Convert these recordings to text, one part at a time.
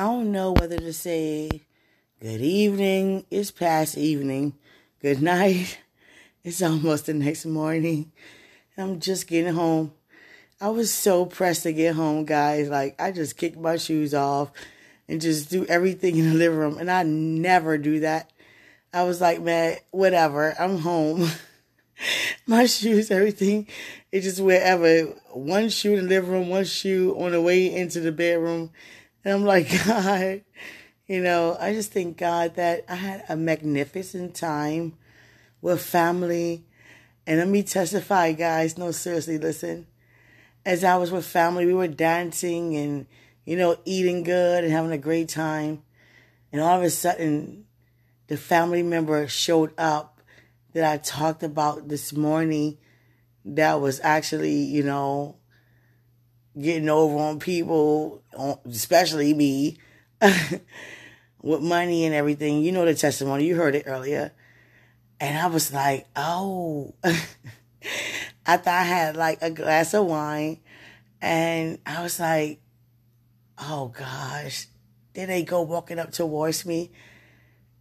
I don't know whether to say good evening, it's past evening, good night, it's almost the next morning. I'm just getting home. I was so pressed to get home, guys. Like, I just kicked my shoes off and just do everything in the living room. And I never do that. I was like, man, whatever. I'm home. my shoes, everything. It's just wherever. One shoe in the living room, one shoe on the way into the bedroom. And I'm like, God, you know, I just thank God that I had a magnificent time with family. And let me testify, guys. No, seriously, listen. As I was with family, we were dancing and, you know, eating good and having a great time. And all of a sudden, the family member showed up that I talked about this morning that was actually, you know, getting over on people, especially me, with money and everything. You know the testimony, you heard it earlier. And I was like, oh, I thought I had like a glass of wine, and I was like, oh gosh. Then they go walking up towards me.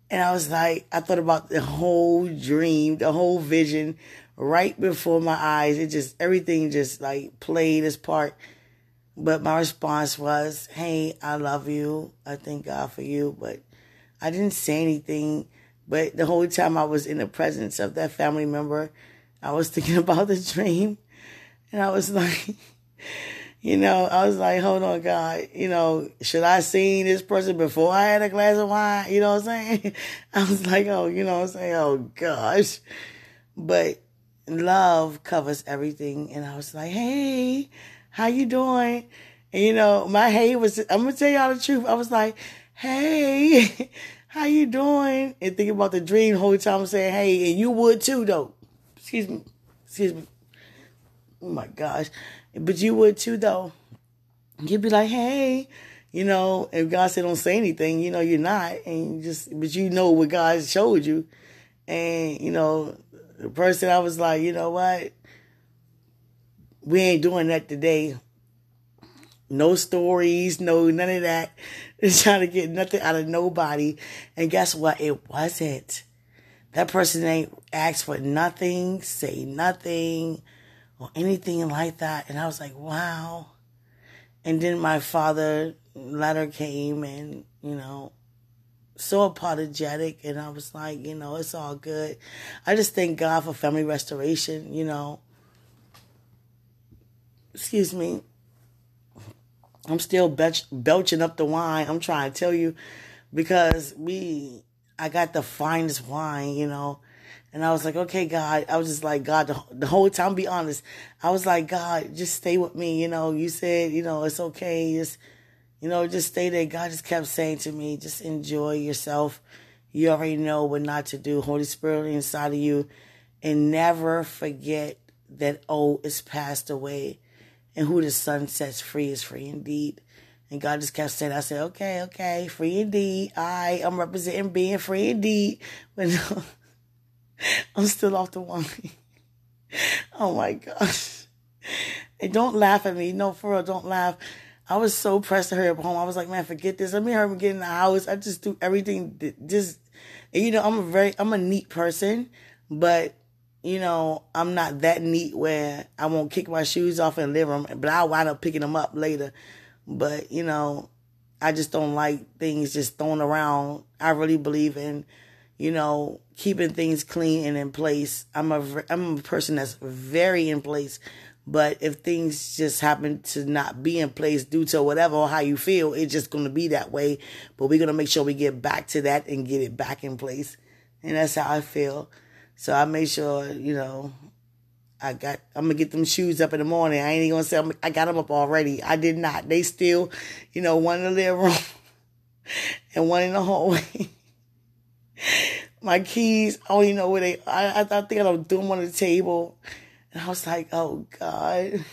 And I was like, I thought about the whole dream, the whole vision right before my eyes. It just, everything just like played its part. But my response was, Hey, I love you. I thank God for you. But I didn't say anything. But the whole time I was in the presence of that family member, I was thinking about the dream. And I was like, you know, I was like, hold on, God, you know, should I seen this person before I had a glass of wine? You know what I'm saying? I was like, oh, you know what I'm saying? Oh gosh. But love covers everything. And I was like, hey, how you doing? And you know, my hey was, I'm going to tell y'all the truth. I was like, hey, how you doing? And thinking about the dream the whole time saying, hey, and you would too though. Excuse me. Excuse me. Oh my gosh. But you would too though. You'd be like, hey, you know, if God said don't say anything, you know, you're not. And you just, but you know what God showed you. And, you know, the person I was like, you know what? We ain't doing that today. No stories, no none of that. Just trying to get nothing out of nobody. And guess what? It wasn't. That person ain't asked for nothing, say nothing, or anything like that. And I was like, wow. And then my father letter came and, you know, so apologetic and I was like, you know, it's all good. I just thank God for family restoration, you know. Excuse me. I'm still belch- belching up the wine. I'm trying to tell you because we I got the finest wine, you know. And I was like, okay, God. I was just like, God, the, the, whole time, be honest. I was like, God, just stay with me. You know, you said, you know, it's okay. Just, you know, just stay there. God just kept saying to me, just enjoy yourself. You already know what not to do. Holy Spirit inside of you. And never forget that O is passed away. And who the Son sets free is free indeed. And God just kept saying, I said, okay, okay, free indeed. I I'm representing being free indeed. But no. I'm still off the wine. oh my gosh. And don't laugh at me. No, for real, don't laugh. I was so pressed to hurry up home. I was like, man, forget this. Let me hurry up and get in the house. I just do everything. Just, you know, I'm a very, I'm a neat person, but you know, I'm not that neat where I won't kick my shoes off and live them, but I'll wind up picking them up later. But, you know, I just don't like things just thrown around. I really believe in, you know, keeping things clean and in place. I'm a I'm a person that's very in place, but if things just happen to not be in place due to whatever or how you feel, it's just going to be that way. But we're going to make sure we get back to that and get it back in place. And that's how I feel. So I made sure, you know, I got, I'm gonna get them shoes up in the morning. I ain't even gonna say I'm, i got them up already. I did not. They still, you know, one in the living room and one in the hallway my keys. I don't even know where they. I I, I think I doing them on the table, and I was like, oh God.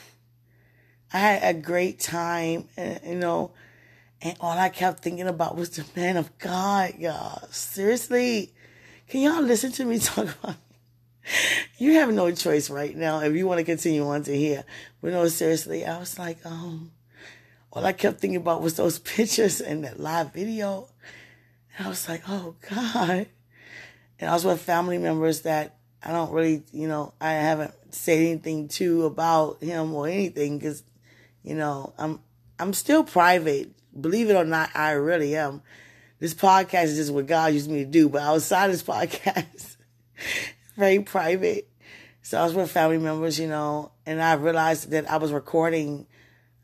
I had a great time, and, you know, and all I kept thinking about was the man of God, y'all. Seriously, can y'all listen to me talk about? You have no choice right now if you want to continue on to here. But no, seriously, I was like, um, all I kept thinking about was those pictures and that live video. And I was like, oh God. And I was with family members that I don't really, you know, I haven't said anything to about him or anything because, you know, I'm, I'm still private. Believe it or not, I really am. This podcast is just what God used me to do, but outside this podcast, very private. So I was with family members, you know, and I realized that I was recording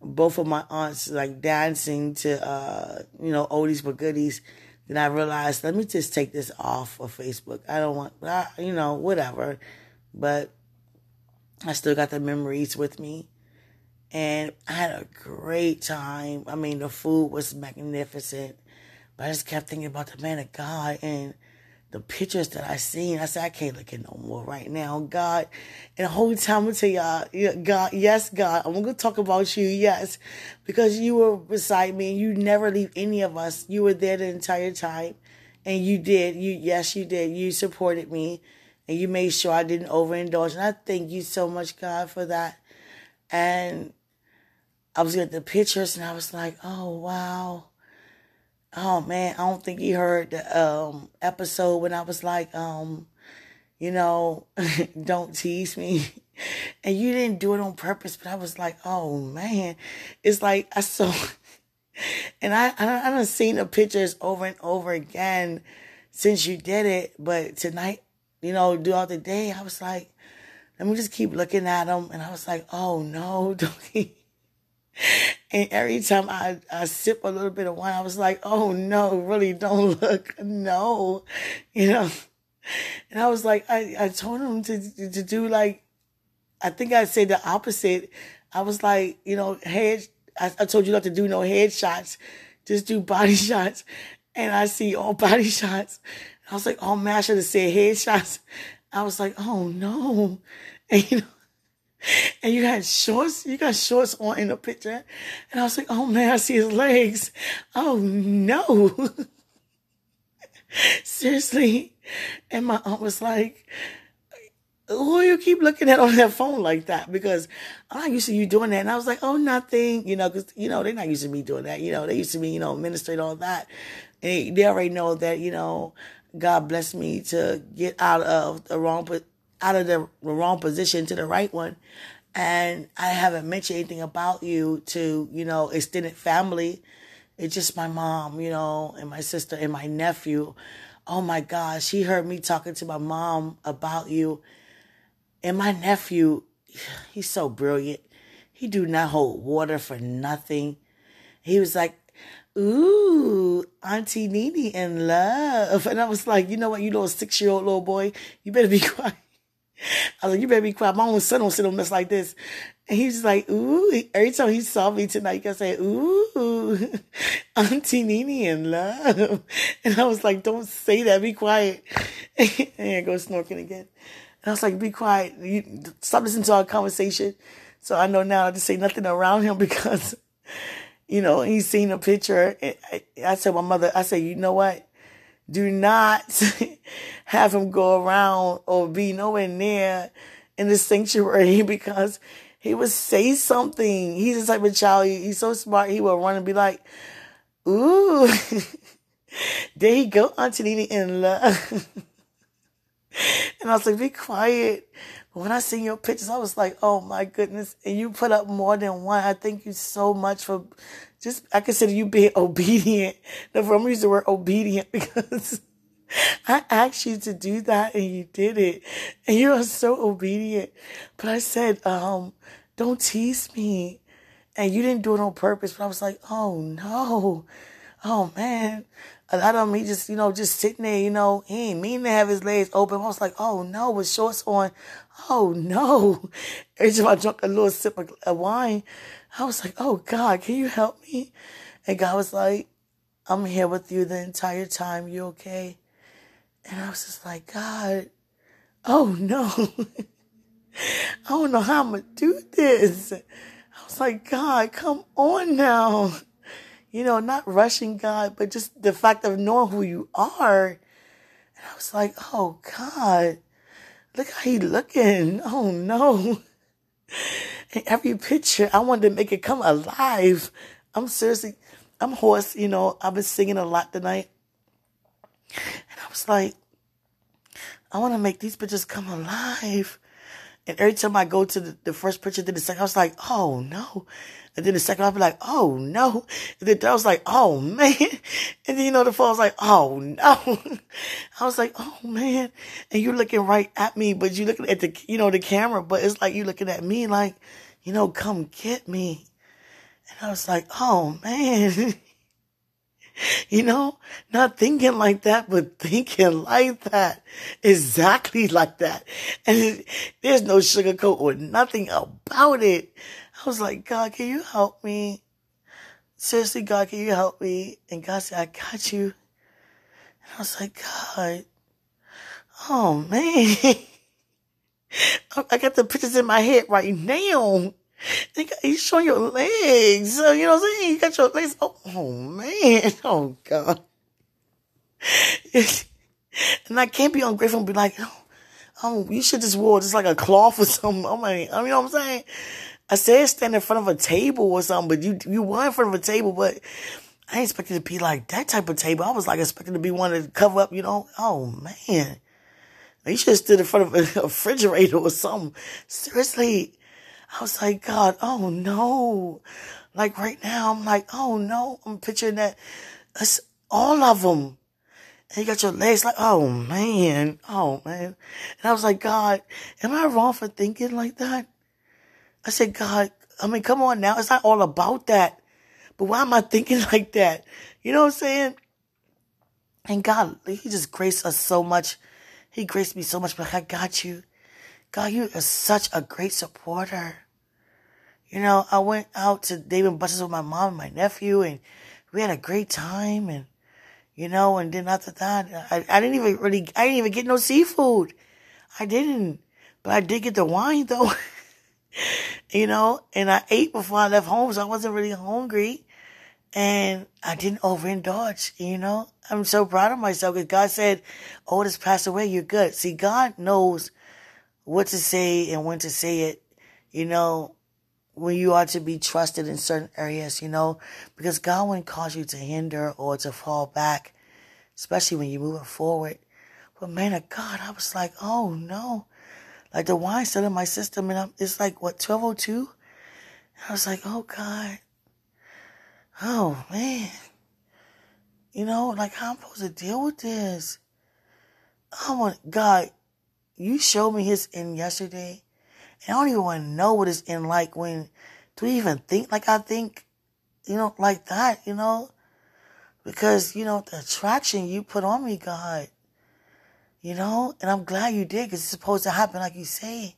both of my aunts like dancing to uh, you know, oldies but goodies. Then I realized, let me just take this off of Facebook. I don't want, I, you know, whatever. But I still got the memories with me. And I had a great time. I mean, the food was magnificent. But I just kept thinking about the man of God and the pictures that I seen, I said, I can't look at no more right now. God, and the whole time I tell y'all, God, yes, God, I'm gonna talk about you, yes, because you were beside me and you never leave any of us. You were there the entire time. And you did. You yes, you did. You supported me and you made sure I didn't overindulge. And I thank you so much, God, for that. And I was looking at the pictures and I was like, oh wow oh man, I don't think he heard the um, episode when I was like, um, you know, don't tease me. And you didn't do it on purpose, but I was like, oh man, it's like I saw, and I I, done seen the pictures over and over again since you did it, but tonight, you know, throughout the day, I was like, let me just keep looking at them, and I was like, oh no, don't? And every time I, I sip a little bit of wine, I was like, oh no, really don't look. No, you know. And I was like, I, I told him to, to do like, I think I said the opposite. I was like, you know, head, I, I told you not to do no head shots, just do body shots. And I see all body shots. I was like, oh man, I should have said head shots. I was like, oh no. And you know, and you had shorts, you got shorts on in the picture. And I was like, oh man, I see his legs. Oh no. Seriously. And my aunt was like, who you keep looking at on that phone like that? Because I'm not used to you doing that. And I was like, oh, nothing, you know, because, you know, they're not used to me doing that. You know, they used to me, you know, ministering all that. And they already know that, you know, God blessed me to get out of the wrong, out of the wrong position to the right one. And I haven't mentioned anything about you to, you know, extended family. It's just my mom, you know, and my sister and my nephew. Oh my gosh, he heard me talking to my mom about you. And my nephew, he's so brilliant. He do not hold water for nothing. He was like, ooh, Auntie Nene in love. And I was like, you know what, you little six year old little boy, you better be quiet. I was like, you better be quiet. My own son don't sit on mess like this. And he's like, ooh. Every time he saw me tonight, he kept saying, ooh, Auntie Nene in love. And I was like, don't say that. Be quiet. and go snorking again. And I was like, be quiet. You, stop listening to our conversation. So I know now I to say nothing around him because, you know, he's seen a picture. I, I said, my mother, I said, you know what? Do not have him go around or be nowhere near in the sanctuary because he would say something. He's the type of child, he's so smart, he would run and be like, ooh, there you go, Auntie Nene in love. and I was like, be quiet. When I seen your pictures, I was like, oh my goodness. And you put up more than one. I thank you so much for just I consider you being obedient. I'm gonna use the word obedient because I asked you to do that and you did it. And you are so obedient. But I said, um, don't tease me. And you didn't do it on purpose, but I was like, oh no. Oh man. A lot of he just, you know, just sitting there, you know, he ain't mean to have his legs open. I was like, oh no, with shorts on. Oh no. Every time I drunk a little sip of wine, I was like, oh God, can you help me? And God was like, I'm here with you the entire time. You okay? And I was just like, God, oh no. I don't know how I'm going to do this. I was like, God, come on now. You know, not rushing God, but just the fact of knowing who you are. And I was like, oh God, look how he looking. Oh no. Every picture, I wanted to make it come alive. I'm seriously, I'm hoarse, you know. I've been singing a lot tonight. And I was like, I want to make these pictures come alive. And every time I go to the, the first picture, then the second, I was like, oh no. And then the second, I'll be like, oh no. And then I was like, oh man. And then, you know, the phone was like, oh no. I was like, oh man. And you're looking right at me, but you're looking at the, you know, the camera, but it's like you're looking at me like, you know, come get me. And I was like, oh man. you know, not thinking like that, but thinking like that. Exactly like that. And there's no sugarcoat or nothing about it. I was like, God, can you help me? Seriously, God, can you help me? And God said, I got you. And I was like, God, oh man. I got the pictures in my head right now. He's showing your legs. You know what I'm saying? You got your legs. Oh, oh man. Oh God. and I can't be ungrateful and be like, oh, oh, you should just wear just like a cloth or something. I mean, you know what I'm saying? I said stand in front of a table or something, but you you were in front of a table, but I ain't expected to be like that type of table. I was like expecting to be one to cover up, you know. Oh man. You should have stood in front of a refrigerator or something. Seriously. I was like, God, oh no. Like right now, I'm like, oh no. I'm picturing that. It's all of them. And you got your legs like, oh man, oh man. And I was like, God, am I wrong for thinking like that? I said, God, I mean, come on now. It's not all about that. But why am I thinking like that? You know what I'm saying? And God, He just graced us so much. He graced me so much, but I got you. God, you are such a great supporter. You know, I went out to Dave and Buster's with my mom and my nephew, and we had a great time. And you know, and then after that, I, I didn't even really, I didn't even get no seafood. I didn't, but I did get the wine though. you know, and I ate before I left home, so I wasn't really hungry. And I didn't overindulge, you know. I'm so proud of myself because God said, Oh, this passed away, you're good. See, God knows what to say and when to say it, you know, when you are to be trusted in certain areas, you know, because God wouldn't cause you to hinder or to fall back, especially when you're moving forward. But man of God, I was like, oh no. Like the wine still in my system and I'm, it's like, what, 1202? I was like, oh God. Oh man. You know, like how I'm supposed to deal with this? Oh my God. You showed me his in yesterday and I don't even want to know what it's in like when, do we even think like I think, you know, like that, you know? Because, you know, the attraction you put on me, God, you know? And I'm glad you did because it's supposed to happen like you say.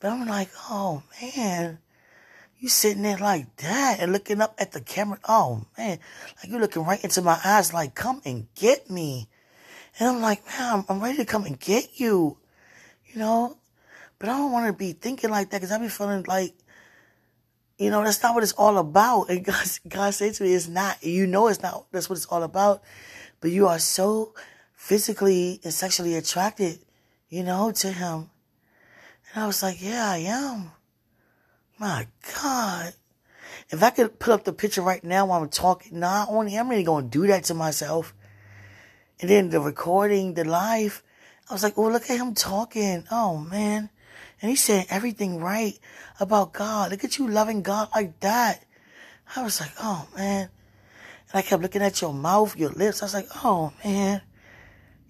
But I'm like, oh man, you sitting there like that and looking up at the camera. Oh man, like you're looking right into my eyes like, come and get me. And I'm like, man, I'm ready to come and get you. You know? But I don't want to be thinking like that because I be feeling like, you know, that's not what it's all about. And God, God said to me, it's not, you know, it's not, that's what it's all about. But you are so physically and sexually attracted, you know, to him. And I was like, yeah, I am. My God. If I could put up the picture right now while I'm talking, not only I'm really going to do that to myself. And then the recording, the live, I was like, oh, look at him talking. Oh, man. And he's saying everything right about God. Look at you loving God like that. I was like, oh man. And I kept looking at your mouth, your lips. I was like, oh man.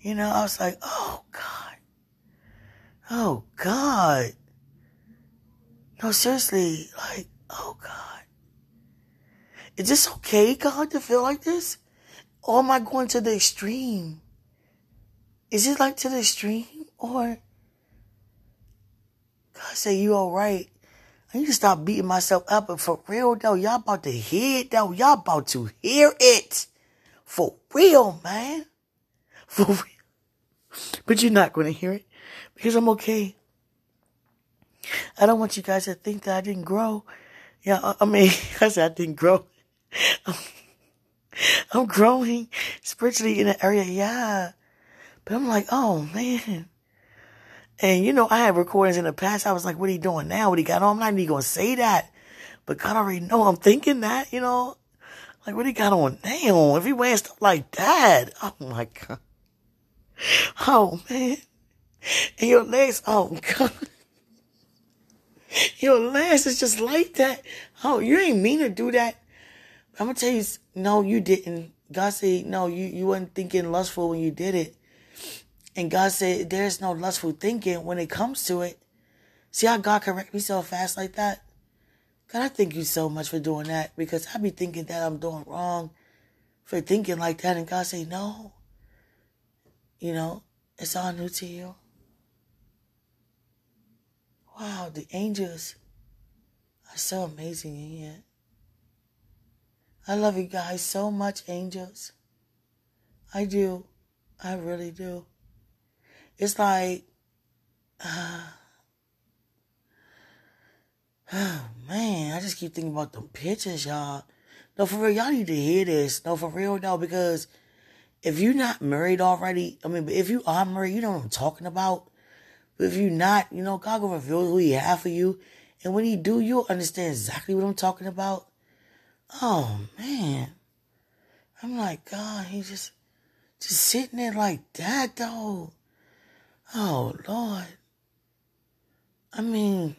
You know, I was like, oh God. Oh God. No, seriously, like, oh God. Is this okay, God, to feel like this? Or am I going to the extreme? Is it like to the extreme? Or God said, you all right. I need to stop beating myself up. But for real though, y'all about to hear it though. Y'all about to hear it. For real, man. For real. But you're not going to hear it because I'm okay. I don't want you guys to think that I didn't grow. Yeah, I mean, I said I didn't grow. I'm growing spiritually in an area, yeah. But I'm like, oh man. And you know, I had recordings in the past. I was like, what are you doing now? What he got on? I'm not even going to say that. But God already know I'm thinking that, you know. Like what he got on now? If he wearing stuff like that, oh my God. Oh man. And your legs, oh God. Your legs is just like that. Oh, you ain't mean to do that. I'm gonna tell you, no, you didn't. God said, no, you, you weren't thinking lustful when you did it. And God said, there's no lustful thinking when it comes to it. See how God correct me so fast like that? God, I thank you so much for doing that because I be thinking that I'm doing wrong for thinking like that. And God say, no, you know, it's all new to you. Wow, the angels are so amazing in here. I love you guys so much, angels. I do. I really do. It's like, uh, oh man, I just keep thinking about the pictures, y'all. No, for real, y'all need to hear this. No, for real, no, because if you're not married already, I mean, if you are married, you know what I'm talking about. But if you're not, you know, God will reveal who He have for you, and when He do, you'll understand exactly what I'm talking about. Oh man, I'm like God. He just, just sitting there like that though. Oh Lord. I mean,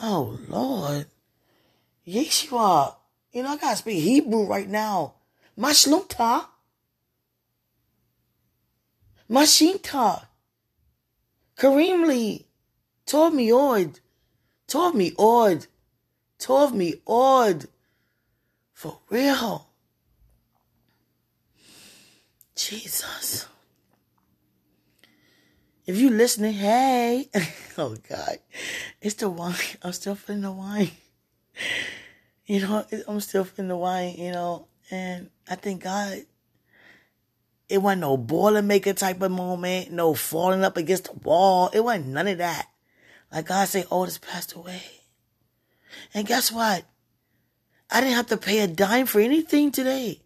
oh Lord. Yeshua. You know, I gotta speak Hebrew right now. Mashlumta. Mashinta. Kareem Lee. Tov me odd. Tov me odd. Tov me odd. For real. Jesus. If you listening, hey. oh God. It's the wine. I'm still feeling the wine. You know, I'm still feeling the wine, you know, and I thank God it wasn't no Boilermaker type of moment, no falling up against the wall. It wasn't none of that. Like God said, oh, Otis passed away. And guess what? I didn't have to pay a dime for anything today.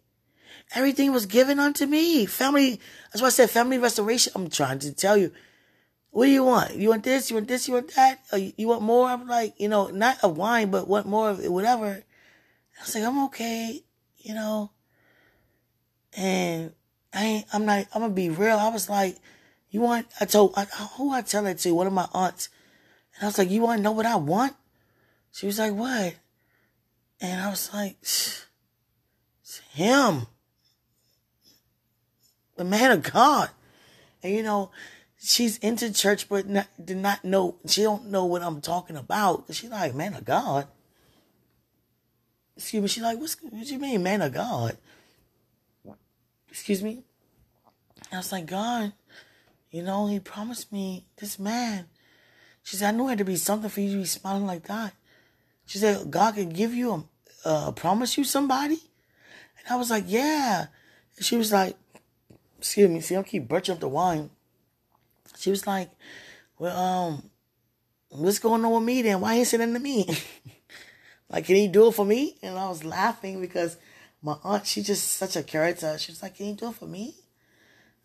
Everything was given unto me. Family, that's why I said family restoration. I'm trying to tell you. What do you want? You want this? You want this? You want that? Uh, or you want more? I'm like, you know, not a wine, but want more of it, whatever. I was like, I'm okay, you know. And I ain't, I'm not, I'm gonna be real. I was like, you want, I told, I, who I tell it to? One of my aunts. And I was like, you want to know what I want? She was like, what? And I was like, it's him. The man of God. And you know, she's into church, but not, did not know, she don't know what I'm talking about. She's like, man of God. Excuse me. She's like, What's, what do you mean, man of God? Excuse me. I was like, God, you know, he promised me this man. She said, I knew it had to be something for you to be smiling like that. She said, God could give you a, promise you somebody? And I was like, yeah. And she was like, excuse me, see, I keep birching up the wine. She was like, well, um, what's going on with me then? Why ain't sitting to me? like, can he do it for me? And I was laughing because my aunt, she's just such a character. She was like, can you do it for me?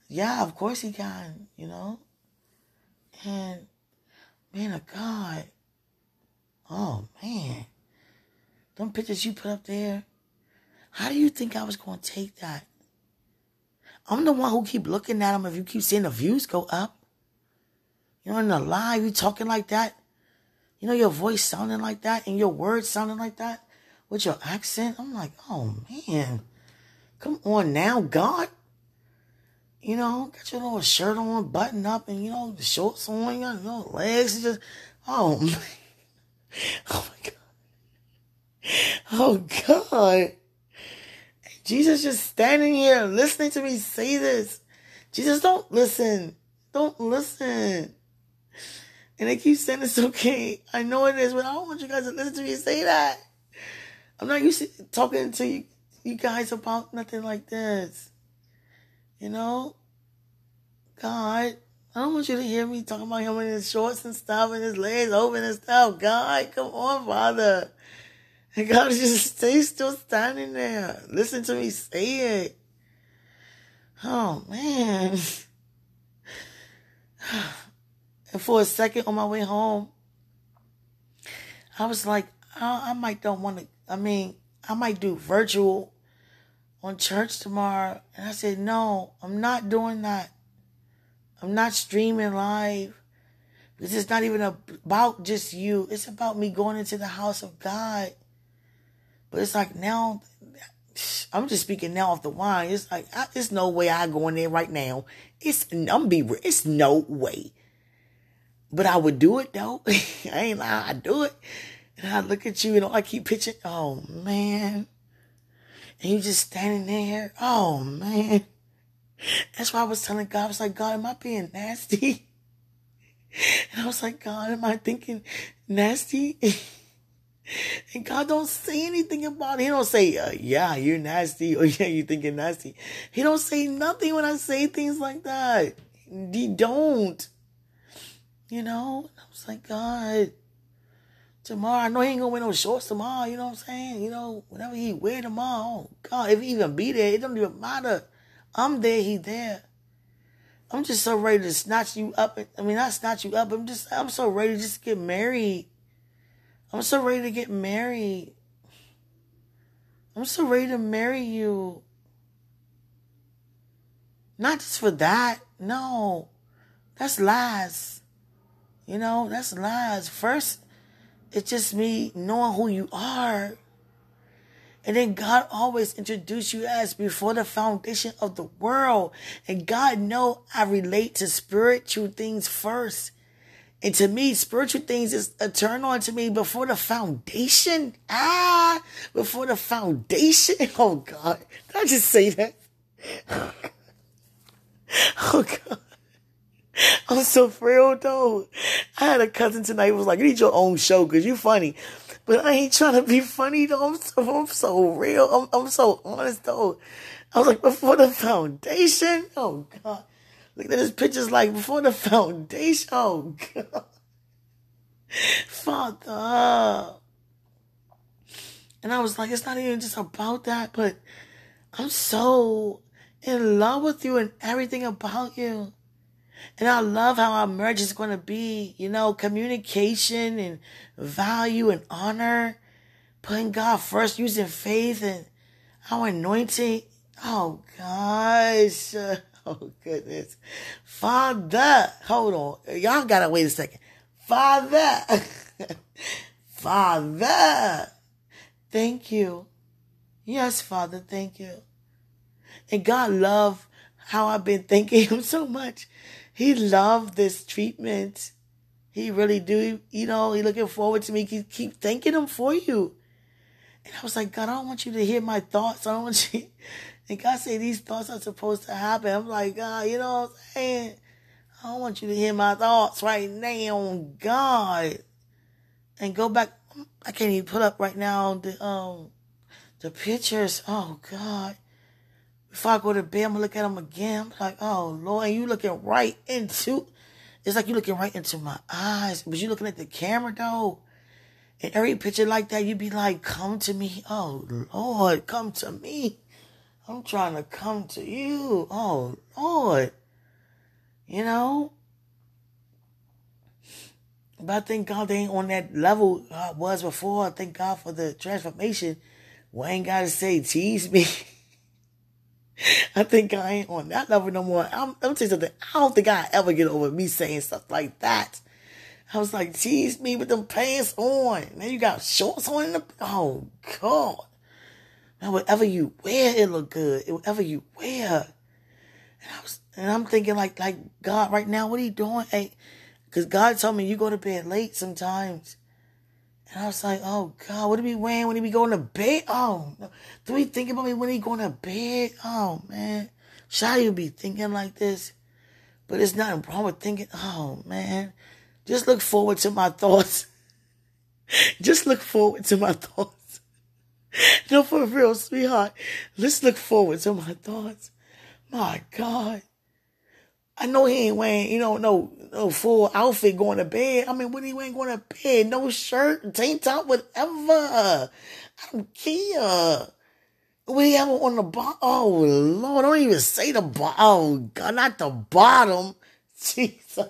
Yeah, of course he can, you know? And, man of God, oh, man. Them pictures you put up there, how do you think I was going to take that? I'm the one who keep looking at them if you keep seeing the views go up. You know, in the live, you talking like that. You know, your voice sounding like that and your words sounding like that with your accent. I'm like, oh man, come on now, God. You know, got your little shirt on, button up, and you know, the shorts on, you got your legs, just, oh man. Oh my God. Oh God. Jesus just standing here listening to me say this. Jesus, don't listen. Don't listen. And they keep saying it's okay. I know it is, but I don't want you guys to listen to me say that. I'm not used to talking to you, you guys about nothing like this. You know? God, I don't want you to hear me talking about him in his shorts and stuff and his legs open and stuff. God, come on, Father. And God just stay still standing there. Listen to me say it. Oh, man. And for a second on my way home, I was like, I, I might don't want to. I mean, I might do virtual on church tomorrow. And I said, no, I'm not doing that. I'm not streaming live. This is not even about just you. It's about me going into the house of God. But it's like now, I'm just speaking now off the wine. It's like, I, there's no way I go in there right now. It's, I'm be, it's no way. But I would do it though. I ain't lie, I do it. And I look at you and all I keep pitching. Oh man. And you just standing there. Oh man. That's why I was telling God, I was like, God, am I being nasty? And I was like, God, am I thinking nasty? And God don't say anything about it. He don't say, uh, yeah, you're nasty or yeah, you're thinking nasty. He don't say nothing when I say things like that. He don't. You know? I was like, God, tomorrow, I know he ain't gonna wear no shorts tomorrow, you know what I'm saying? You know, whatever he wear tomorrow, oh God, if he even be there, it don't even matter. I'm there, he there. I'm just so ready to snatch you up. I mean, not snatch you up. I'm just, I'm so ready to just get married. I'm so ready to get married. I'm so ready to marry you. Not just for that. No. That's lies. You know, that's lies. First, it's just me knowing who you are. And then God always introduced you as before the foundation of the world. And God know I relate to spiritual things first. And to me, spiritual things is a turn on to me before the foundation. Ah, before the foundation. Oh God, did I just say that? oh God. I'm so thrilled though. I had a cousin tonight who was like, you need your own show because you funny. But I ain't trying to be funny though. I'm so, I'm so real. I'm, I'm so honest though. I was like, before the foundation? Oh God. Look at his pictures like before the foundation. Oh God. Father. And I was like, it's not even just about that, but I'm so in love with you and everything about you. And I love how our marriage is going to be, you know, communication and value and honor, putting God first, using faith and our anointing. Oh, gosh. Oh goodness. Father, hold on. Y'all gotta wait a second. Father, Father, thank you. Yes, Father, thank you. And God love how I've been thanking him so much. He loved this treatment. He really do. You know, he looking forward to me. Keep, keep thanking him for you. And I was like, God, I don't want you to hear my thoughts. I don't want you. And God say these thoughts are supposed to happen. I'm like, God, you know what I'm saying? I don't want you to hear my thoughts right now, God. And go back. I can't even put up right now the um the pictures. Oh God. Before I go to bed, I'm gonna look at them again. I'm like, oh Lord, you looking right into it's like you looking right into my eyes. But you looking at the camera though. And every picture like that, you'd be like, come to me. Oh Lord, come to me. I'm trying to come to you. Oh, Lord. You know? But I thank God they ain't on that level I was before. I thank God for the transformation. Well, ain't got to say, tease me. I think I ain't on that level no more. I'm, I'm tell you something. I don't think I ever get over me saying stuff like that. I was like, tease me with them pants on. Now you got shorts on. The, oh, God. And whatever you wear, it look good. Whatever you wear. And I was, and I'm thinking like, like God, right now, what are you doing? Hey, cause God told me you go to bed late sometimes. And I was like, oh God, what are we wearing when he be going to bed? Oh, do we think about me when he going to bed? Oh man, I even be thinking like this? But it's nothing wrong with thinking, oh man, just look forward to my thoughts. just look forward to my thoughts. no, for real, sweetheart. Let's look forward to my thoughts. My God. I know he ain't wearing, you know, no, no full outfit going to bed. I mean, what he ain't going to bed? No shirt, tank top, whatever. I don't care. What he have on the bottom? Oh, Lord, don't even say the bottom. Oh, God, not the bottom. Jesus.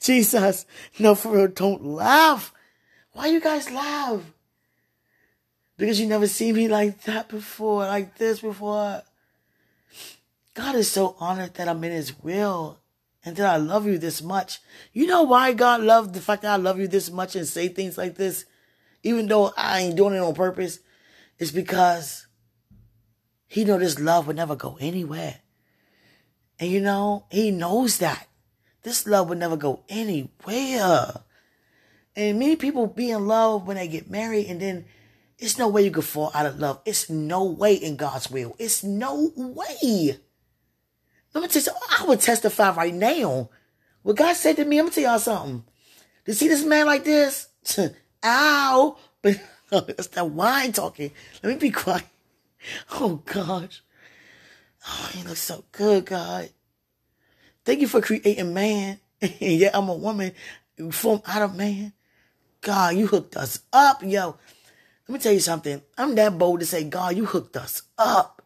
Jesus. No, for real, don't laugh. Why you guys laugh? Because you never seen me like that before, like this before. God is so honored that I'm in his will and that I love you this much. You know why God loved the fact that I love you this much and say things like this, even though I ain't doing it on purpose? It's because he know this love would never go anywhere. And you know, he knows that. This love would never go anywhere. And many people be in love when they get married and then it's no way you could fall out of love. It's no way in God's will. It's no way. Let me tell you. I would testify right now. What God said to me, I'm gonna tell y'all something. To see this man like this, ow, but that's that wine talking. Let me be quiet. Oh gosh. Oh, he looks so good, God. Thank you for creating man. yeah, I'm a woman formed out of man. God, you hooked us up, yo. Let me tell you something. I'm that bold to say, God, you hooked us up.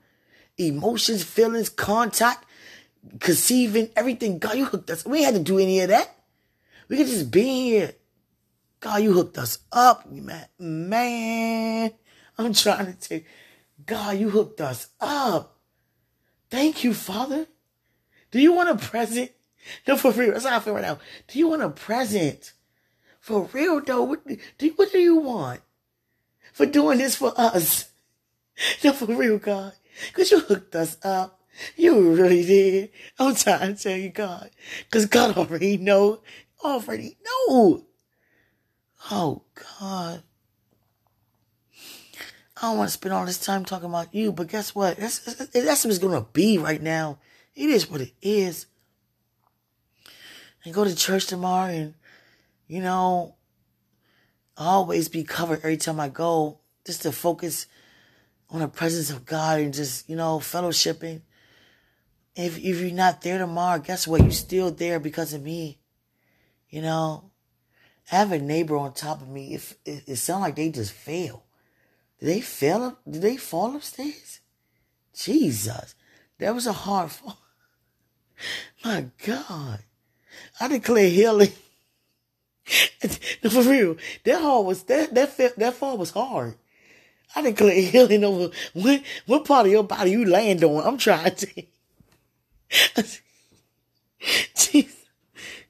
Emotions, feelings, contact, conceiving, everything. God, you hooked us. We had to do any of that. We could just be here. God, you hooked us up, man. Man, I'm trying to tell you. God, you hooked us up. Thank you, Father. Do you want a present? No, for real. That's how I feel right now. Do you want a present? For real, though. What do, you, what do you want? For doing this for us. No, for real, God. Because you hooked us up. You really did. I'm trying to tell you, God. Because God already know. Already know. Oh, God. I don't want to spend all this time talking about you, but guess what? That's, that's what it's going to be right now. It is what it is. And go to church tomorrow and, you know, always be covered every time I go, just to focus on the presence of God and just, you know, fellowshipping. If, if you're not there tomorrow, guess what? You're still there because of me. You know, I have a neighbor on top of me. If it, it sounds like they just fell. Did they fell up? Did they fall upstairs? Jesus, that was a hard fall. My God, I declare healing. for real, that was that that that fall was hard. I declare healing over what what part of your body you land on. I'm trying to. Jesus,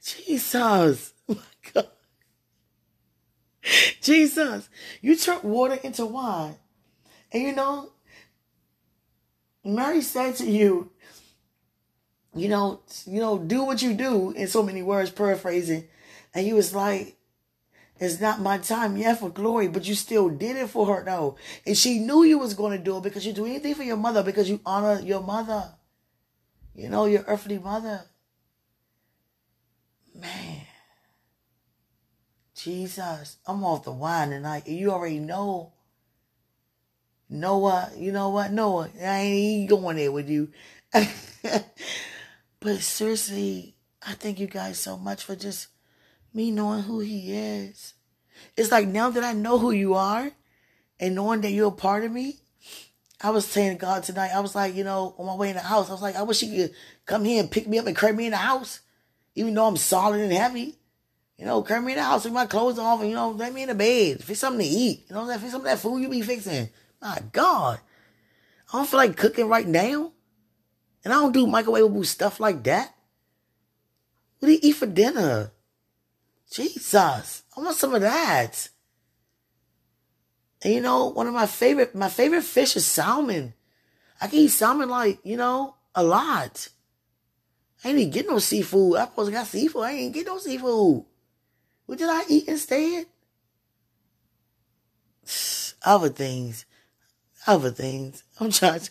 Jesus. Jesus, you turned water into wine. And you know, Mary said to you, you know, you know, do what you do in so many words, paraphrasing. And you was like, it's not my time yet for glory, but you still did it for her though. And she knew you was going to do it because you do anything for your mother because you honor your mother. You know, your earthly mother. Man. Jesus, I'm off the wine tonight. You already know. Noah, you know what? Noah, I ain't going there with you. but seriously, I thank you guys so much for just me knowing who he is. It's like now that I know who you are and knowing that you're a part of me, I was saying to God tonight, I was like, you know, on my way in the house, I was like, I wish he could come here and pick me up and carry me in the house, even though I'm solid and heavy. You know, carry me in the house, take my clothes off, and, you know, let me in the bed. Fix something to eat. You know, fix some of that food you be fixing. My God. I don't feel like cooking right now. And I don't do microwavable stuff like that. What do you eat for dinner? Jesus. I want some of that. And you know, one of my favorite, my favorite fish is salmon. I can eat salmon like, you know, a lot. I ain't even get no seafood. I supposed to got seafood. I ain't get no seafood. What did I eat instead? Other things. Other things. I'm trying to,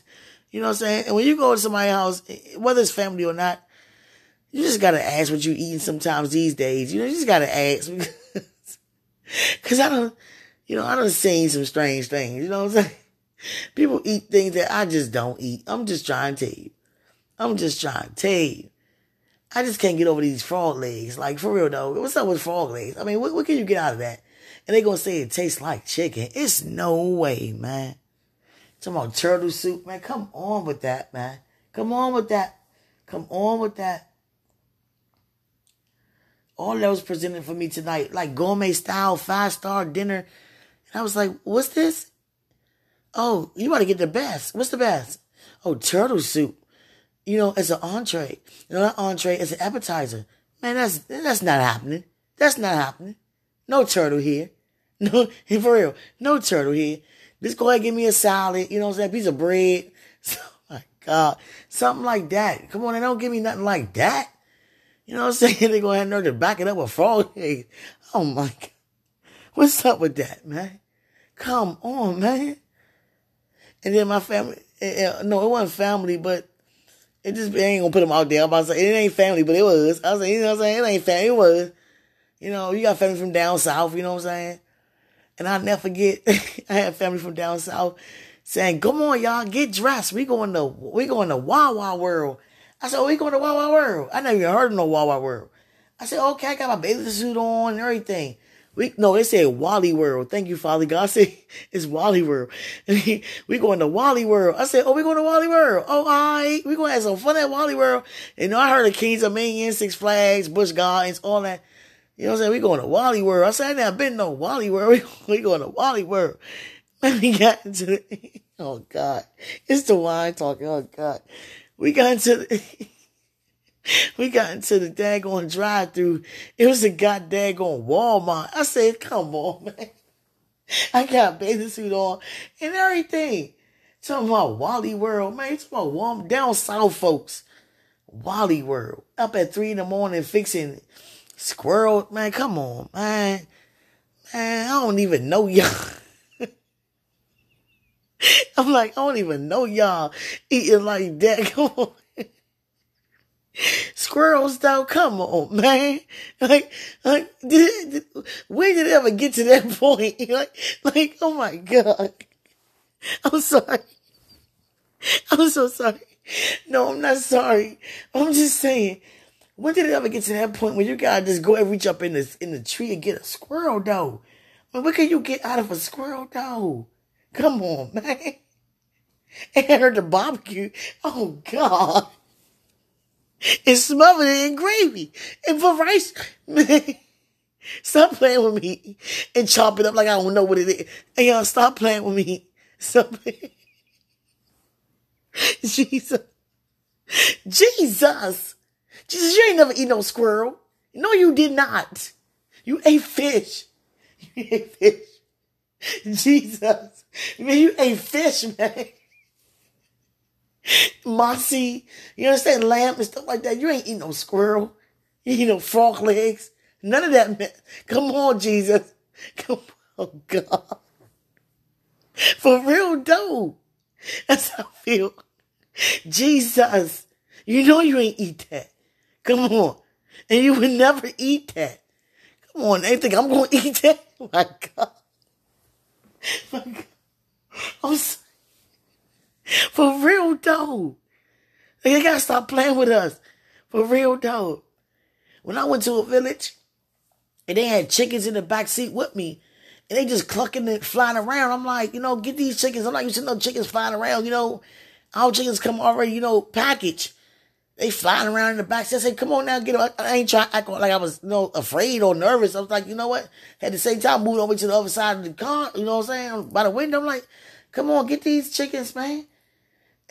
you know what I'm saying? And when you go to somebody's house, whether it's family or not, you just gotta ask what you eating sometimes these days. You know, you just gotta ask. Cause I don't, you know, I don't seen some strange things. You know what I'm saying? People eat things that I just don't eat. I'm just trying to tell you. I'm just trying to tell you. I just can't get over these frog legs. Like, for real though, what's up with frog legs? I mean, what, what can you get out of that? And they gonna say it tastes like chicken. It's no way, man. Talking about turtle soup, man. Come on with that, man. Come on with that. Come on with that. All that was presented for me tonight, like gourmet style, five star dinner. And I was like, what's this? Oh, you want to get the best. What's the best? Oh, turtle soup. You know, it's an entree. You know, that entree is an appetizer. Man, that's that's not happening. That's not happening. No turtle here. No, for real, no turtle here. Just go ahead and give me a salad, you know what I'm saying? Piece of bread. Oh my God. Something like that. Come on, they don't give me nothing like that. You know what I'm saying? They go ahead and to back it up with frog. Oh my God. What's up with that, man? Come on, man. And then my family, uh, no, it wasn't family, but it just, ain't gonna put them out there. I'm about to say, it ain't family, but it was. I was like, you know what I'm saying? It ain't family, it was. You know, you got family from down south, you know what I'm saying? And I'll never forget, I had family from down south saying, come on, y'all, get dressed. We going to, we going to Wawa World. I said, oh, we going to Wawa World. I never even heard of no Wawa World. I said, okay, I got my bathing suit on and everything. We no, they said Wally World. Thank you, Father God. I said it's Wally World. we going to Wally World. I said, oh, we going to Wally World. Oh, right. We going to have some fun at Wally World. And you know, I heard of Kings Dominion, Six Flags, Busch Gardens, all that. You know what I'm saying? We going to Wally World. I said, I never been no Wally World. We, we going to Wally World. And we got into the, oh God. It's the wine talking. Oh God. We got into the, we got into the daggone drive through. It was a goddamn Walmart. I said, come on, man. I got bathing suit on and everything. Talking about Wally World, man. Talking about Walmart down south, folks. Wally World. Up at three in the morning fixing squirrel. Man, come on, man. Man, I don't even know y'all. I'm like, I don't even know y'all eating like that. Come on. Squirrels though, come on, man. Like, like, did, did, where did it ever get to that point? Like, like, oh my God. I'm sorry. I'm so sorry. No, I'm not sorry. I'm just saying, when did it ever get to that point where you gotta just go and reach up in the in the tree and get a squirrel though? I mean, what can you get out of a squirrel though? Come on, man. And heard the barbecue. Oh God and smothered it in gravy and for rice. Man, stop playing with me and chop it up like I don't know what it is. And y'all stop playing with me. Stop. Jesus. Jesus. Jesus, you ain't never eat no squirrel. No, you did not. You ate fish. You ate fish. Jesus. Man, you ate fish, man. Mossy, you understand, lamb and stuff like that. You ain't eating no squirrel. You ain't no frog legs. None of that, man. Come on, Jesus. Come on, God. For real, though. That's how I feel. Jesus, you know you ain't eat that. Come on. And you would never eat that. Come on, they think I'm going to eat that? My God. My God. I'm sorry. For real though. They gotta stop playing with us. For real though. When I went to a village and they had chickens in the back seat with me, and they just clucking and flying around. I'm like, you know, get these chickens. I'm not used to no chickens flying around, you know. Our chickens come already, you know, packaged. They flying around in the back. I said, come on now, get them. I ain't trying to act like I was, you know, afraid or nervous. I was like, you know what? At the same time, moving over to the other side of the car, you know what I'm saying? By the window, I'm like, come on, get these chickens, man.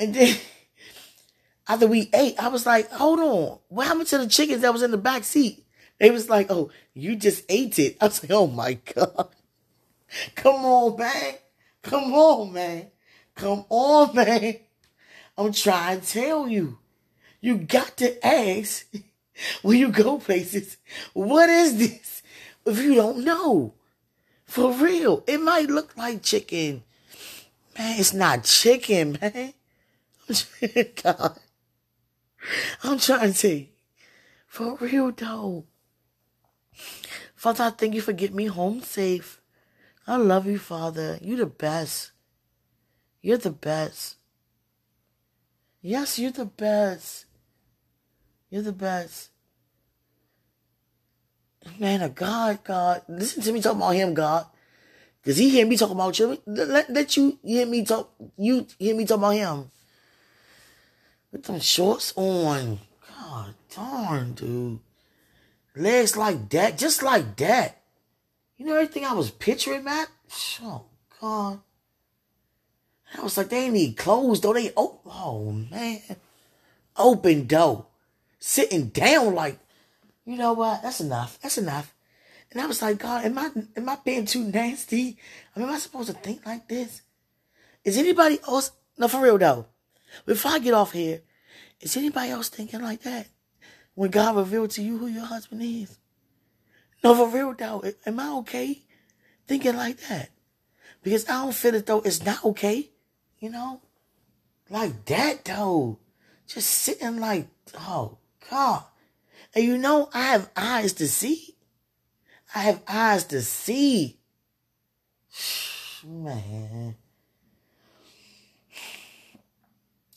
And then after we ate, I was like, hold on. What happened to the chickens that was in the back seat? They was like, oh, you just ate it. I was like, oh my God. Come on, man. Come on, man. Come on, man. I'm trying to tell you. You got to ask when you go places, what is this? If you don't know. For real. It might look like chicken. Man, it's not chicken, man. God. I'm trying to for real though. Father, I thank you for getting me home safe. I love you, Father. You're the best. You're the best. Yes, you're the best. You're the best. Man of God, God. Listen to me talking about him, God. Cause he hear me talking about you. Let, let you hear me talk, you hear me talking about him. Put them shorts on. God darn, dude. legs like that, just like that. You know everything I was picturing, Matt? Oh, God. I was like, they need clothes, though. They, oh, oh, man. Open door. Sitting down like, you know what? That's enough. That's enough. And I was like, God, am I am I being too nasty? I mean, am I supposed to think like this? Is anybody else? No, for real though. Before I get off here, is anybody else thinking like that? When God revealed to you who your husband is? No, for real though. Am I okay thinking like that? Because I don't feel it though it's not okay. You know? Like that though. Just sitting like, oh God. And you know, I have eyes to see. I have eyes to see. Man.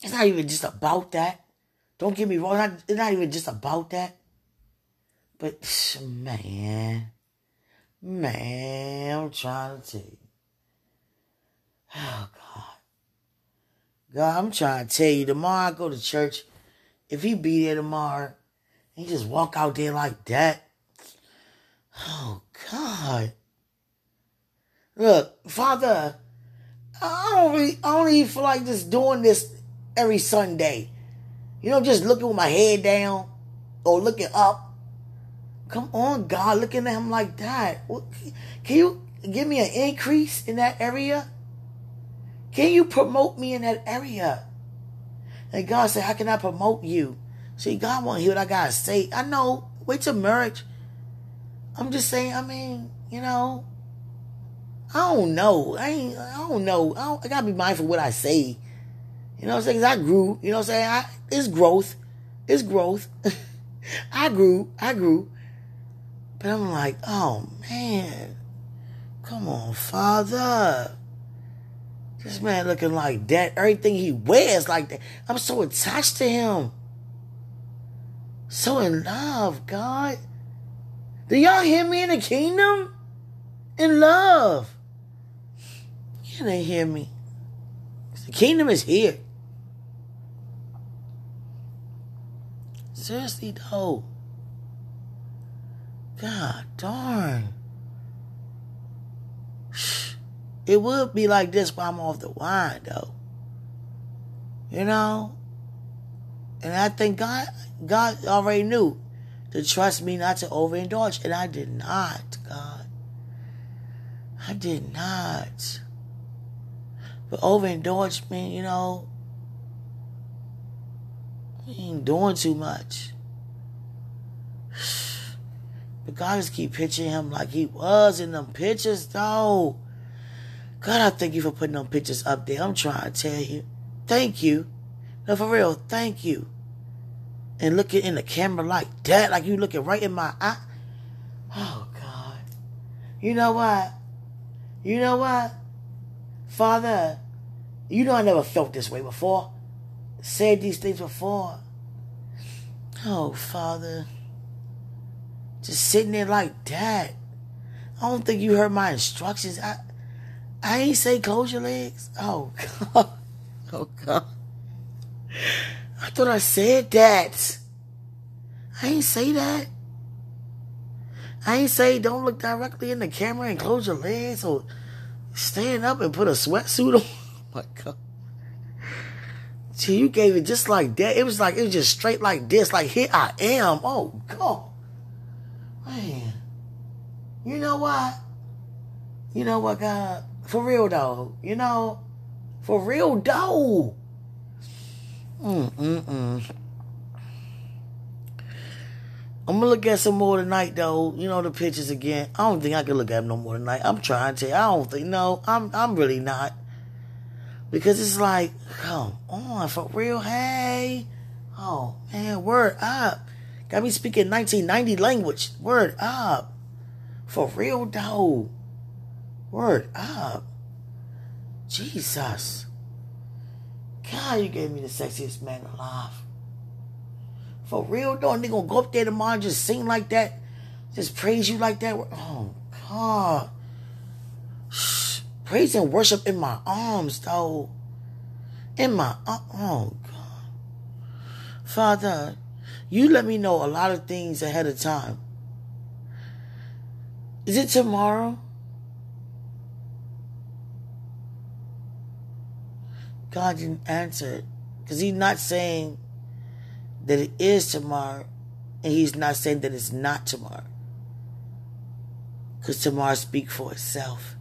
It's not even just about that. Don't get me wrong. It's not even just about that. But, man. Man, I'm trying to tell you. Oh, God. God, I'm trying to tell you, tomorrow I go to church. If he be there tomorrow, he just walk out there like that. Oh, God. Look, Father, I don't really, I don't even feel like just doing this every Sunday. You know, just looking with my head down or looking up. Come on, God, looking at him like that. Can you give me an increase in that area? Can you promote me in that area? And God said, How can I promote you? See, God won't hear what I gotta say. I know. Wait till marriage. I'm just saying, I mean, you know, I don't know. I ain't, I don't know. I, don't, I gotta be mindful what I say. You know what I'm saying? I grew. You know what I'm saying? I, it's growth. It's growth. I grew. I grew. But I'm like, oh man. Come on, Father. This man looking like that. Everything he wears like that. I'm so attached to him. So in love, God. Do y'all hear me in the kingdom? In love. You didn't hear me. The kingdom is here. Seriously, though. God darn. It would be like this while I'm off the wine, though. You know? And I think God God already knew to trust me not to overindulge. And I did not, God. I did not. But overindulgement, you know, he ain't doing too much. But God just keep picturing him like he was in them pictures, though. God, I thank you for putting them pictures up there. I'm trying to tell you. Thank you. No, for real, thank you. And looking in the camera like that, like you looking right in my eye. Oh, God. You know what? You know what? Father, you know I never felt this way before said these things before. Oh, Father. Just sitting there like that. I don't think you heard my instructions. I I ain't say close your legs. Oh God. Oh God. I thought I said that. I ain't say that. I ain't say don't look directly in the camera and close your legs or stand up and put a sweatsuit on. Oh my God. See, you gave it just like that. It was like, it was just straight like this. Like, here I am. Oh, God. Man. You know what? You know what, God? For real, though. You know? For real, though. Mm-mm-mm. I'm gonna look at some more tonight, though. You know the pictures again. I don't think I can look at them no more tonight. I'm trying to. I don't think. No, I'm. I'm really not. Because it's like, come on, for real, hey. Oh, man, word up. Got me speaking 1990 language. Word up. For real, though. Word up. Jesus. God, you gave me the sexiest man alive. For real, though, and they gonna go up there tomorrow and just sing like that, just praise you like that. Oh, God. Praise and worship in my arms, though. In my, uh, oh, God. Father, you let me know a lot of things ahead of time. Is it tomorrow? God didn't answer because He's not saying that it is tomorrow, and He's not saying that it's not tomorrow. Because tomorrow speak for itself.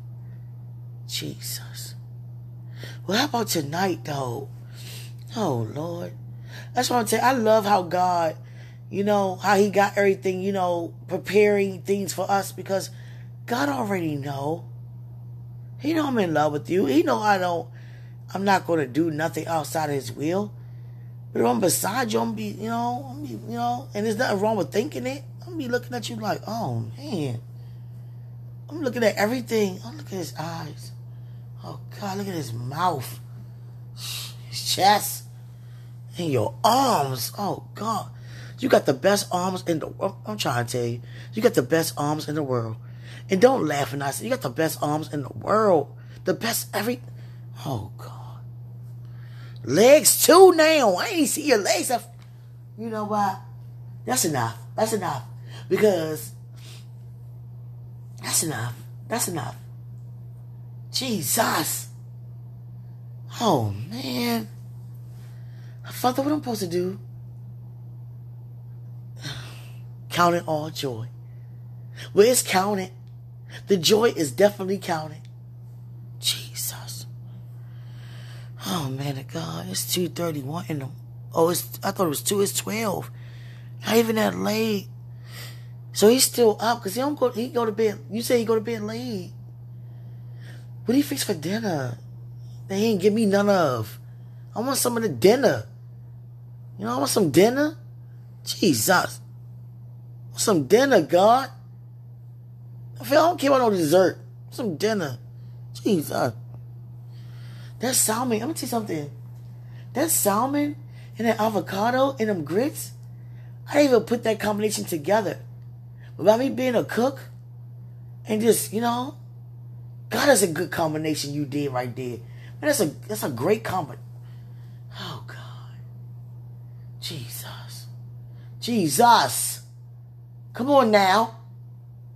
Jesus. Well, how about tonight, though? Oh, Lord. That's what I'm saying. I love how God, you know, how He got everything, you know, preparing things for us because God already know. He know I'm in love with you. He know I don't, I'm not going to do nothing outside of His will. But if I'm beside you, I'm be, you know, I'm be, you know, and there's nothing wrong with thinking it. I'm be looking at you like, oh man. I'm looking at everything. I'm looking at his eyes. Oh God, look at his mouth, his chest, and your arms. Oh God, you got the best arms in the world. I'm trying to tell you, you got the best arms in the world. And don't laugh when I say you got the best arms in the world. The best every. Oh God, legs too now. I ain't see your legs. You know what? That's enough. That's enough because that's enough. That's enough. Jesus. Oh, man. Father, what I'm supposed to do? Count it all joy. Well, it's counted. The joy is definitely counted. Jesus. Oh, man God. It's 2.31 in the... Oh, it's, I thought it was 2. It's 12. Not even that late. So he's still up because he don't go. He go to bed. You say he go to bed late. What do you fix for dinner? They ain't give me none of. I want some of the dinner. You know, I want some dinner. Jesus. Some dinner, God. I feel I don't care about no dessert. Some dinner. Jesus. That salmon, I'm gonna tell you something. That salmon and that avocado and them grits, I didn't even put that combination together. By me being a cook and just, you know, God, that's a good combination you did right there. Man, that's a that's a great combination. Oh God. Jesus. Jesus. Come on now.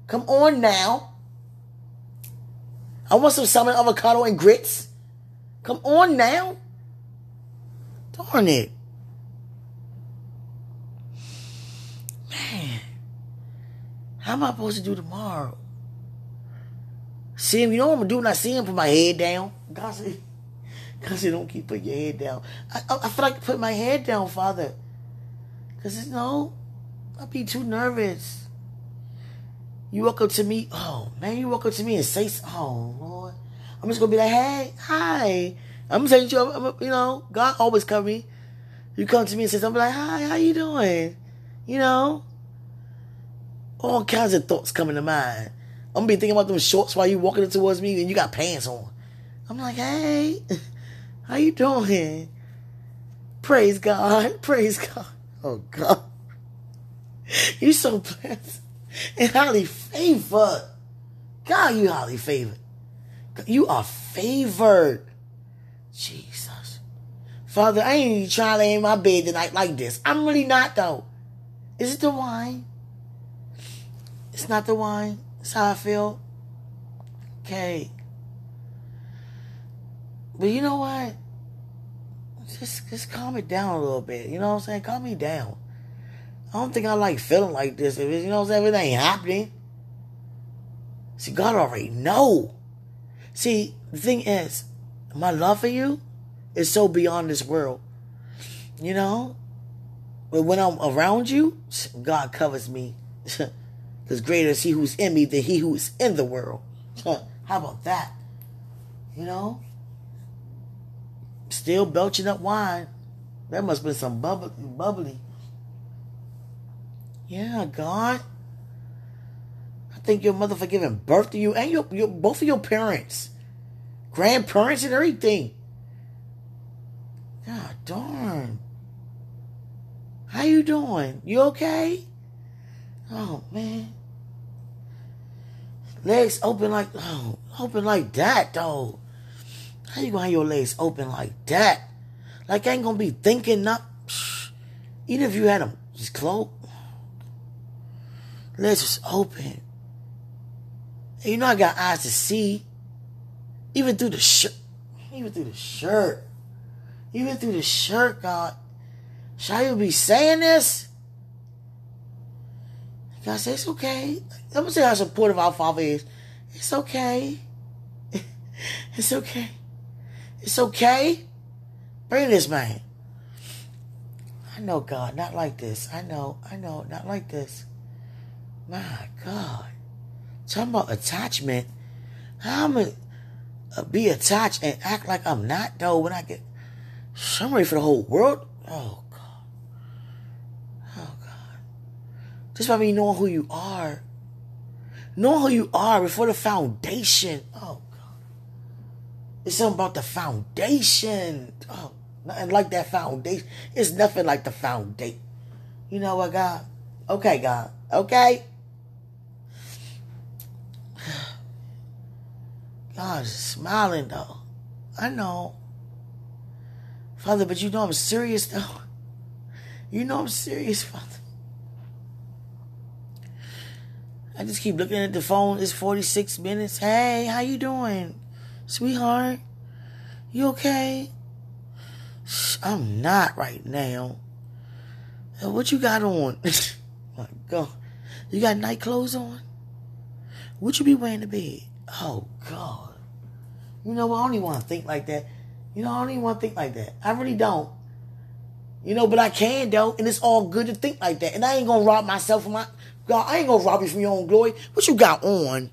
Come on now. I want some salmon, avocado, and grits. Come on now. Darn it. Man. How am I supposed to do tomorrow? See him, you know what I'm gonna do when I see him? Put my head down. God said, God said, don't keep putting your head down. I, I, feel like put my head down, Father. Because, you know, I'd be too nervous. You walk up to me, oh, man, you walk up to me and say, oh, Lord. I'm just gonna be like, hey, hi. I'm saying you know, God always cover me. You come to me and say something like, hi, how you doing? You know? All kinds of thoughts coming to mind. I'm be thinking about them shorts while you walking towards me and you got pants on. I'm like, hey, how you doing? Praise God. Praise God. Oh God. You so blessed and highly favored. God, you highly favored. You are favored. Jesus. Father, I ain't even trying to lay in my bed tonight like this. I'm really not though. Is it the wine? It's not the wine. That's how I feel. Okay. But you know what? Just just calm it down a little bit. You know what I'm saying? Calm me down. I don't think I like feeling like this. If you know what I'm saying? If it ain't happening. See, God already know. See, the thing is, my love for you is so beyond this world. You know? But when I'm around you, God covers me. Because greater is he who's in me than he who's in the world. How about that? You know? Still belching up wine. That must have been some bubbly. bubbly. Yeah, God. I think your mother for giving birth to you and your, your both of your parents, grandparents, and everything. God darn. How you doing? You okay? Oh man. Legs open like oh, open like that though. How you gonna have your legs open like that? Like I ain't gonna be thinking not. Even if you had them just closed, legs just open. And you know I got eyes to see. Even through the shirt. Even through the shirt. Even through the shirt, God. I even be saying this? God said, it's okay. Let me say how supportive our Father is. It's okay. it's okay. It's okay. Bring this man. I know, God, not like this. I know, I know, not like this. My God. Talking about attachment. How am I uh, be attached and act like I'm not though when I get I'm for the whole world? Oh God. Just by me knowing who you are. Knowing who you are before the foundation. Oh God. It's something about the foundation. Oh, nothing like that foundation. It's nothing like the foundation. You know what, God? Okay, God. Okay? God is smiling though. I know. Father, but you know I'm serious though. You know I'm serious, Father. I just keep looking at the phone. It's 46 minutes. Hey, how you doing? Sweetheart? You okay? I'm not right now. What you got on? My God. You got night clothes on? What you be wearing to bed? Oh, God. You know, I don't even want to think like that. You know, I don't even want to think like that. I really don't. You know, but I can though, and it's all good to think like that. And I ain't gonna rob myself of my God. I ain't gonna rob you from your own glory. What you got on?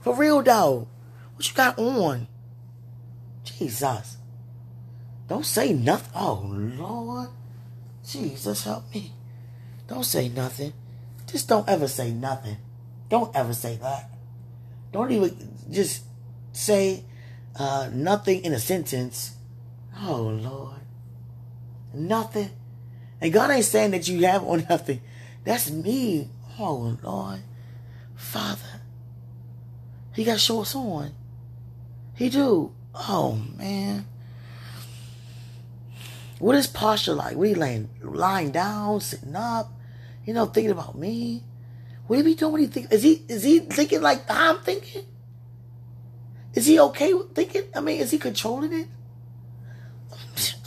For real though. What you got on? Jesus. Don't say nothing. Oh Lord. Jesus help me. Don't say nothing. Just don't ever say nothing. Don't ever say that. Don't even just say uh, nothing in a sentence. Oh, Lord. Nothing. And God ain't saying that you have or nothing. That's me. Oh, Lord. Father. He got shorts on. He do. Oh, man. What is posture like? What he laying, lying down, sitting up, you know, thinking about me? What he doing? What he think? Is he is he thinking like I'm thinking? Is he okay with thinking? I mean, is he controlling it?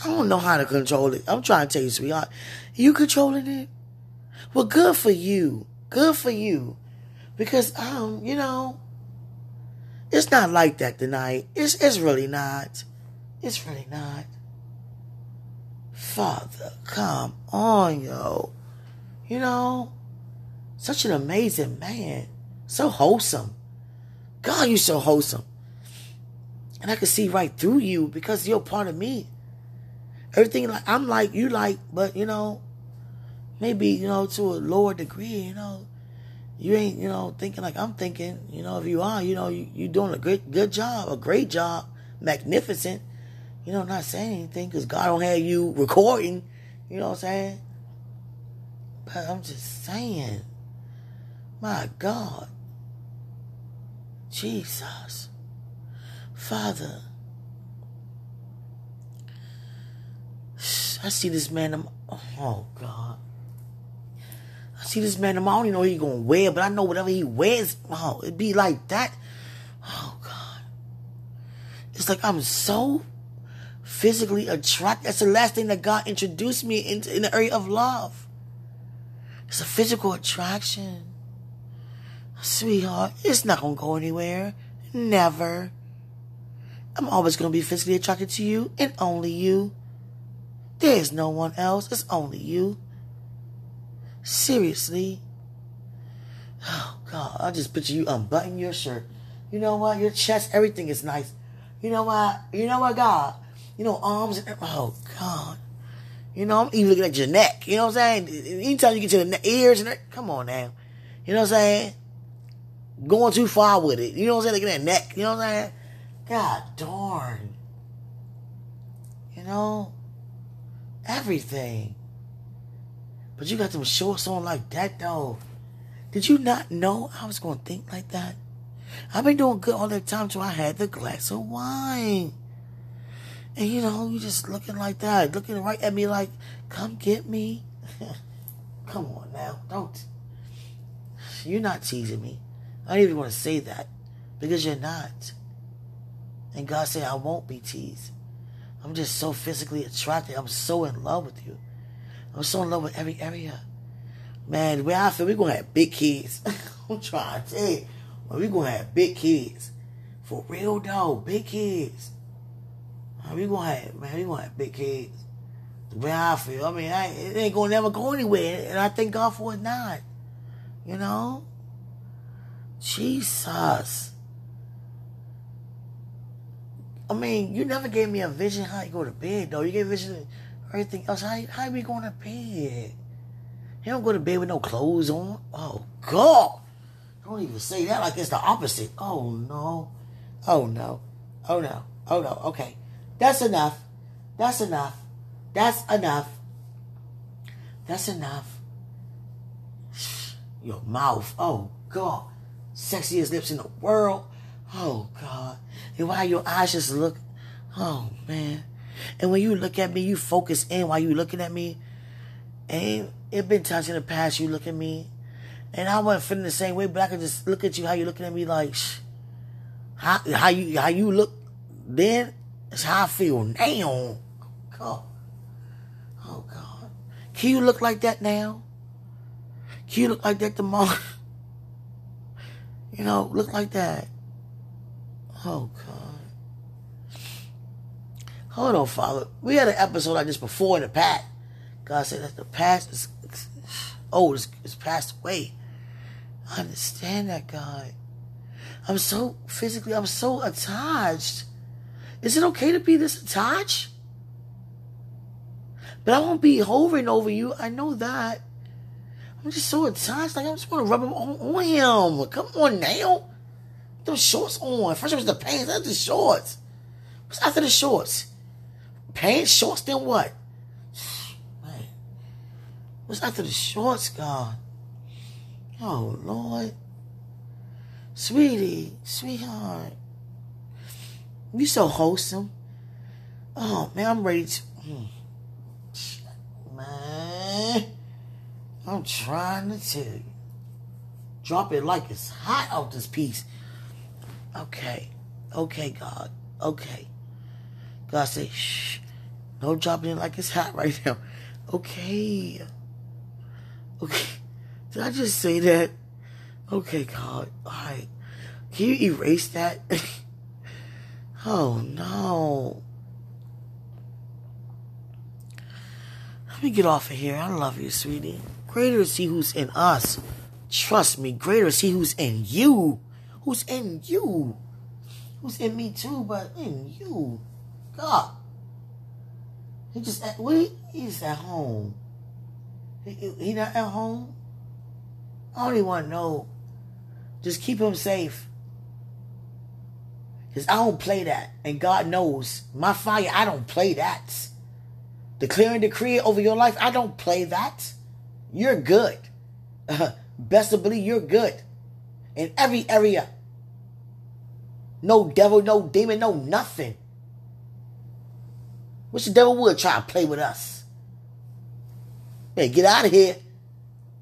I don't know how to control it. I'm trying to tell you, sweetheart. You controlling it? Well, good for you. Good for you. Because, um, you know, it's not like that tonight. It's, it's really not. It's really not. Father, come on, yo. You know, such an amazing man. So wholesome. God, you so wholesome. And I can see right through you because you're part of me. Everything like I'm like you like, but you know, maybe, you know, to a lower degree, you know, you ain't, you know, thinking like I'm thinking. You know, if you are, you know, you you doing a good good job, a great job, magnificent. You know, not saying anything because God don't have you recording. You know what I'm saying? But I'm just saying, my God, Jesus. Father, I see this man. I'm, oh God, I see this man. I don't even know what he gonna wear, but I know whatever he wears, oh, it'd be like that. Oh God, it's like I'm so physically attracted. That's the last thing that God introduced me into in the area of love. It's a physical attraction, sweetheart. It's not gonna go anywhere. Never. I'm always to be physically attracted to you and only you. There's no one else. It's only you. Seriously. Oh, God. I just picture you unbutton your shirt. You know what? Your chest, everything is nice. You know what? You know what, God? You know, arms and, oh, God. You know, I'm even looking at your neck. You know what I'm saying? Anytime you get to the ears and come on now. You know what I'm saying? Going too far with it. You know what I'm saying? Looking at that neck. You know what I'm saying? God darn. You know? Everything. But you got them shorts on like that though. Did you not know I was going to think like that? I've been doing good all that time till I had the glass of wine. And you know, you just looking like that, looking right at me like, come get me. come on now, don't. You're not teasing me. I don't even want to say that. Because you're not. And God said, I won't be teased. I'm just so physically attracted. I'm so in love with you. I'm so in love with every area. Man, the way I feel, we're going to have big kids. I'm trying to tell you. We're going to have big kids. For real, though. Big kids. We going to have, man, we to have big kids. The way I feel. I mean, I, it ain't going to never go anywhere. And I thank God for it not. You know? Jesus. I mean, you never gave me a vision how you go to bed, though. You gave vision everything else. How, how we going to bed? You don't go to bed with no clothes on. Oh, God. Don't even say that like it's the opposite. Oh, no. Oh, no. Oh, no. Oh, no. Okay. That's enough. That's enough. That's enough. That's enough. Your mouth. Oh, God. Sexiest lips in the world. Oh, God. And why your eyes just look. Oh, man. And when you look at me, you focus in while you looking at me. And it been times in the past you look at me. And I wasn't feeling the same way, but I could just look at you how you looking at me like, Shh. how, how you how you look then is how I feel now. Oh, God. Oh, God. Can you look like that now? Can you look like that tomorrow? you know, look like that. Oh, God. Hold on, Father. We had an episode like this before in the past. God said that the past is old, it's, it's passed away. I understand that, God. I'm so physically, I'm so attached. Is it okay to be this attached? But I won't be hovering over you. I know that. I'm just so attached. Like I just want to rub them on, on him. Come on now. Those shorts on. First it was the pants, then the shorts. What's after the shorts? Pants, shorts, then what? Man. What's after the shorts, God? Oh, Lord. Sweetie, sweetheart. You so wholesome. Oh, man, I'm ready to. Hmm. Man. I'm trying to tell you. Drop it like it's hot off this piece. Okay. Okay, God. Okay. God say, shh. No dropping it like it's hot right now. Okay. Okay. Did I just say that? Okay, God. Alright. Can you erase that? oh no. Let me get off of here. I love you, sweetie. Greater is he who's in us. Trust me, greater is he who's in you. Who's in you. Who's in me too, but in you. God. He just at wait, he's at home. He, he not at home? I don't even want to know. Just keep him safe. Because I don't play that. And God knows. My fire, I don't play that. Declaring decree over your life, I don't play that. You're good. Uh, best to believe you're good. In every area. No devil, no demon, no nothing. Which the devil would try to play with us. Hey, get out of here.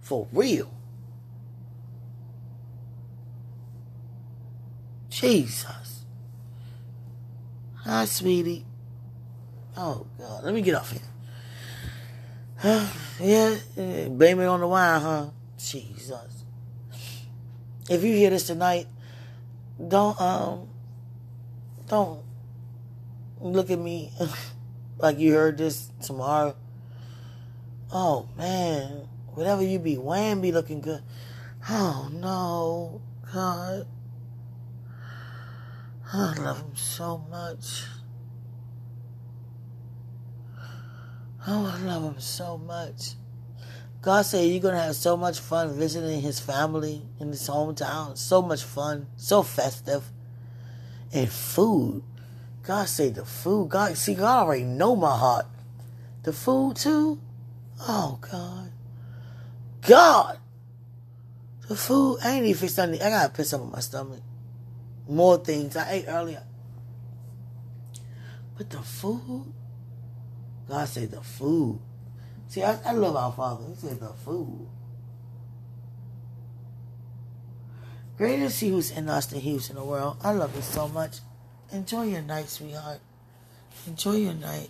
For real. Jesus. Hi, sweetie. Oh, God. Let me get off here. yeah, blame it on the wine, huh? Jesus. If you hear this tonight, don't, um, don't look at me like you heard this tomorrow. Oh, man. Whatever you be wearing be looking good. Oh, no. God. I love him so much. Oh, I love him so much. God said you're gonna have so much fun visiting his family in his hometown. So much fun, so festive, and food. God said the food. God, see, God already know my heart. The food too. Oh God, God, the food. I ain't even fixed nothing. I gotta piss up on my stomach. More things I ate earlier, but the food. God said the food. See, I, I love our Father. He said the food. Greater is he who's in us than he who's in the world. I love you so much. Enjoy your night, sweetheart. Enjoy your night.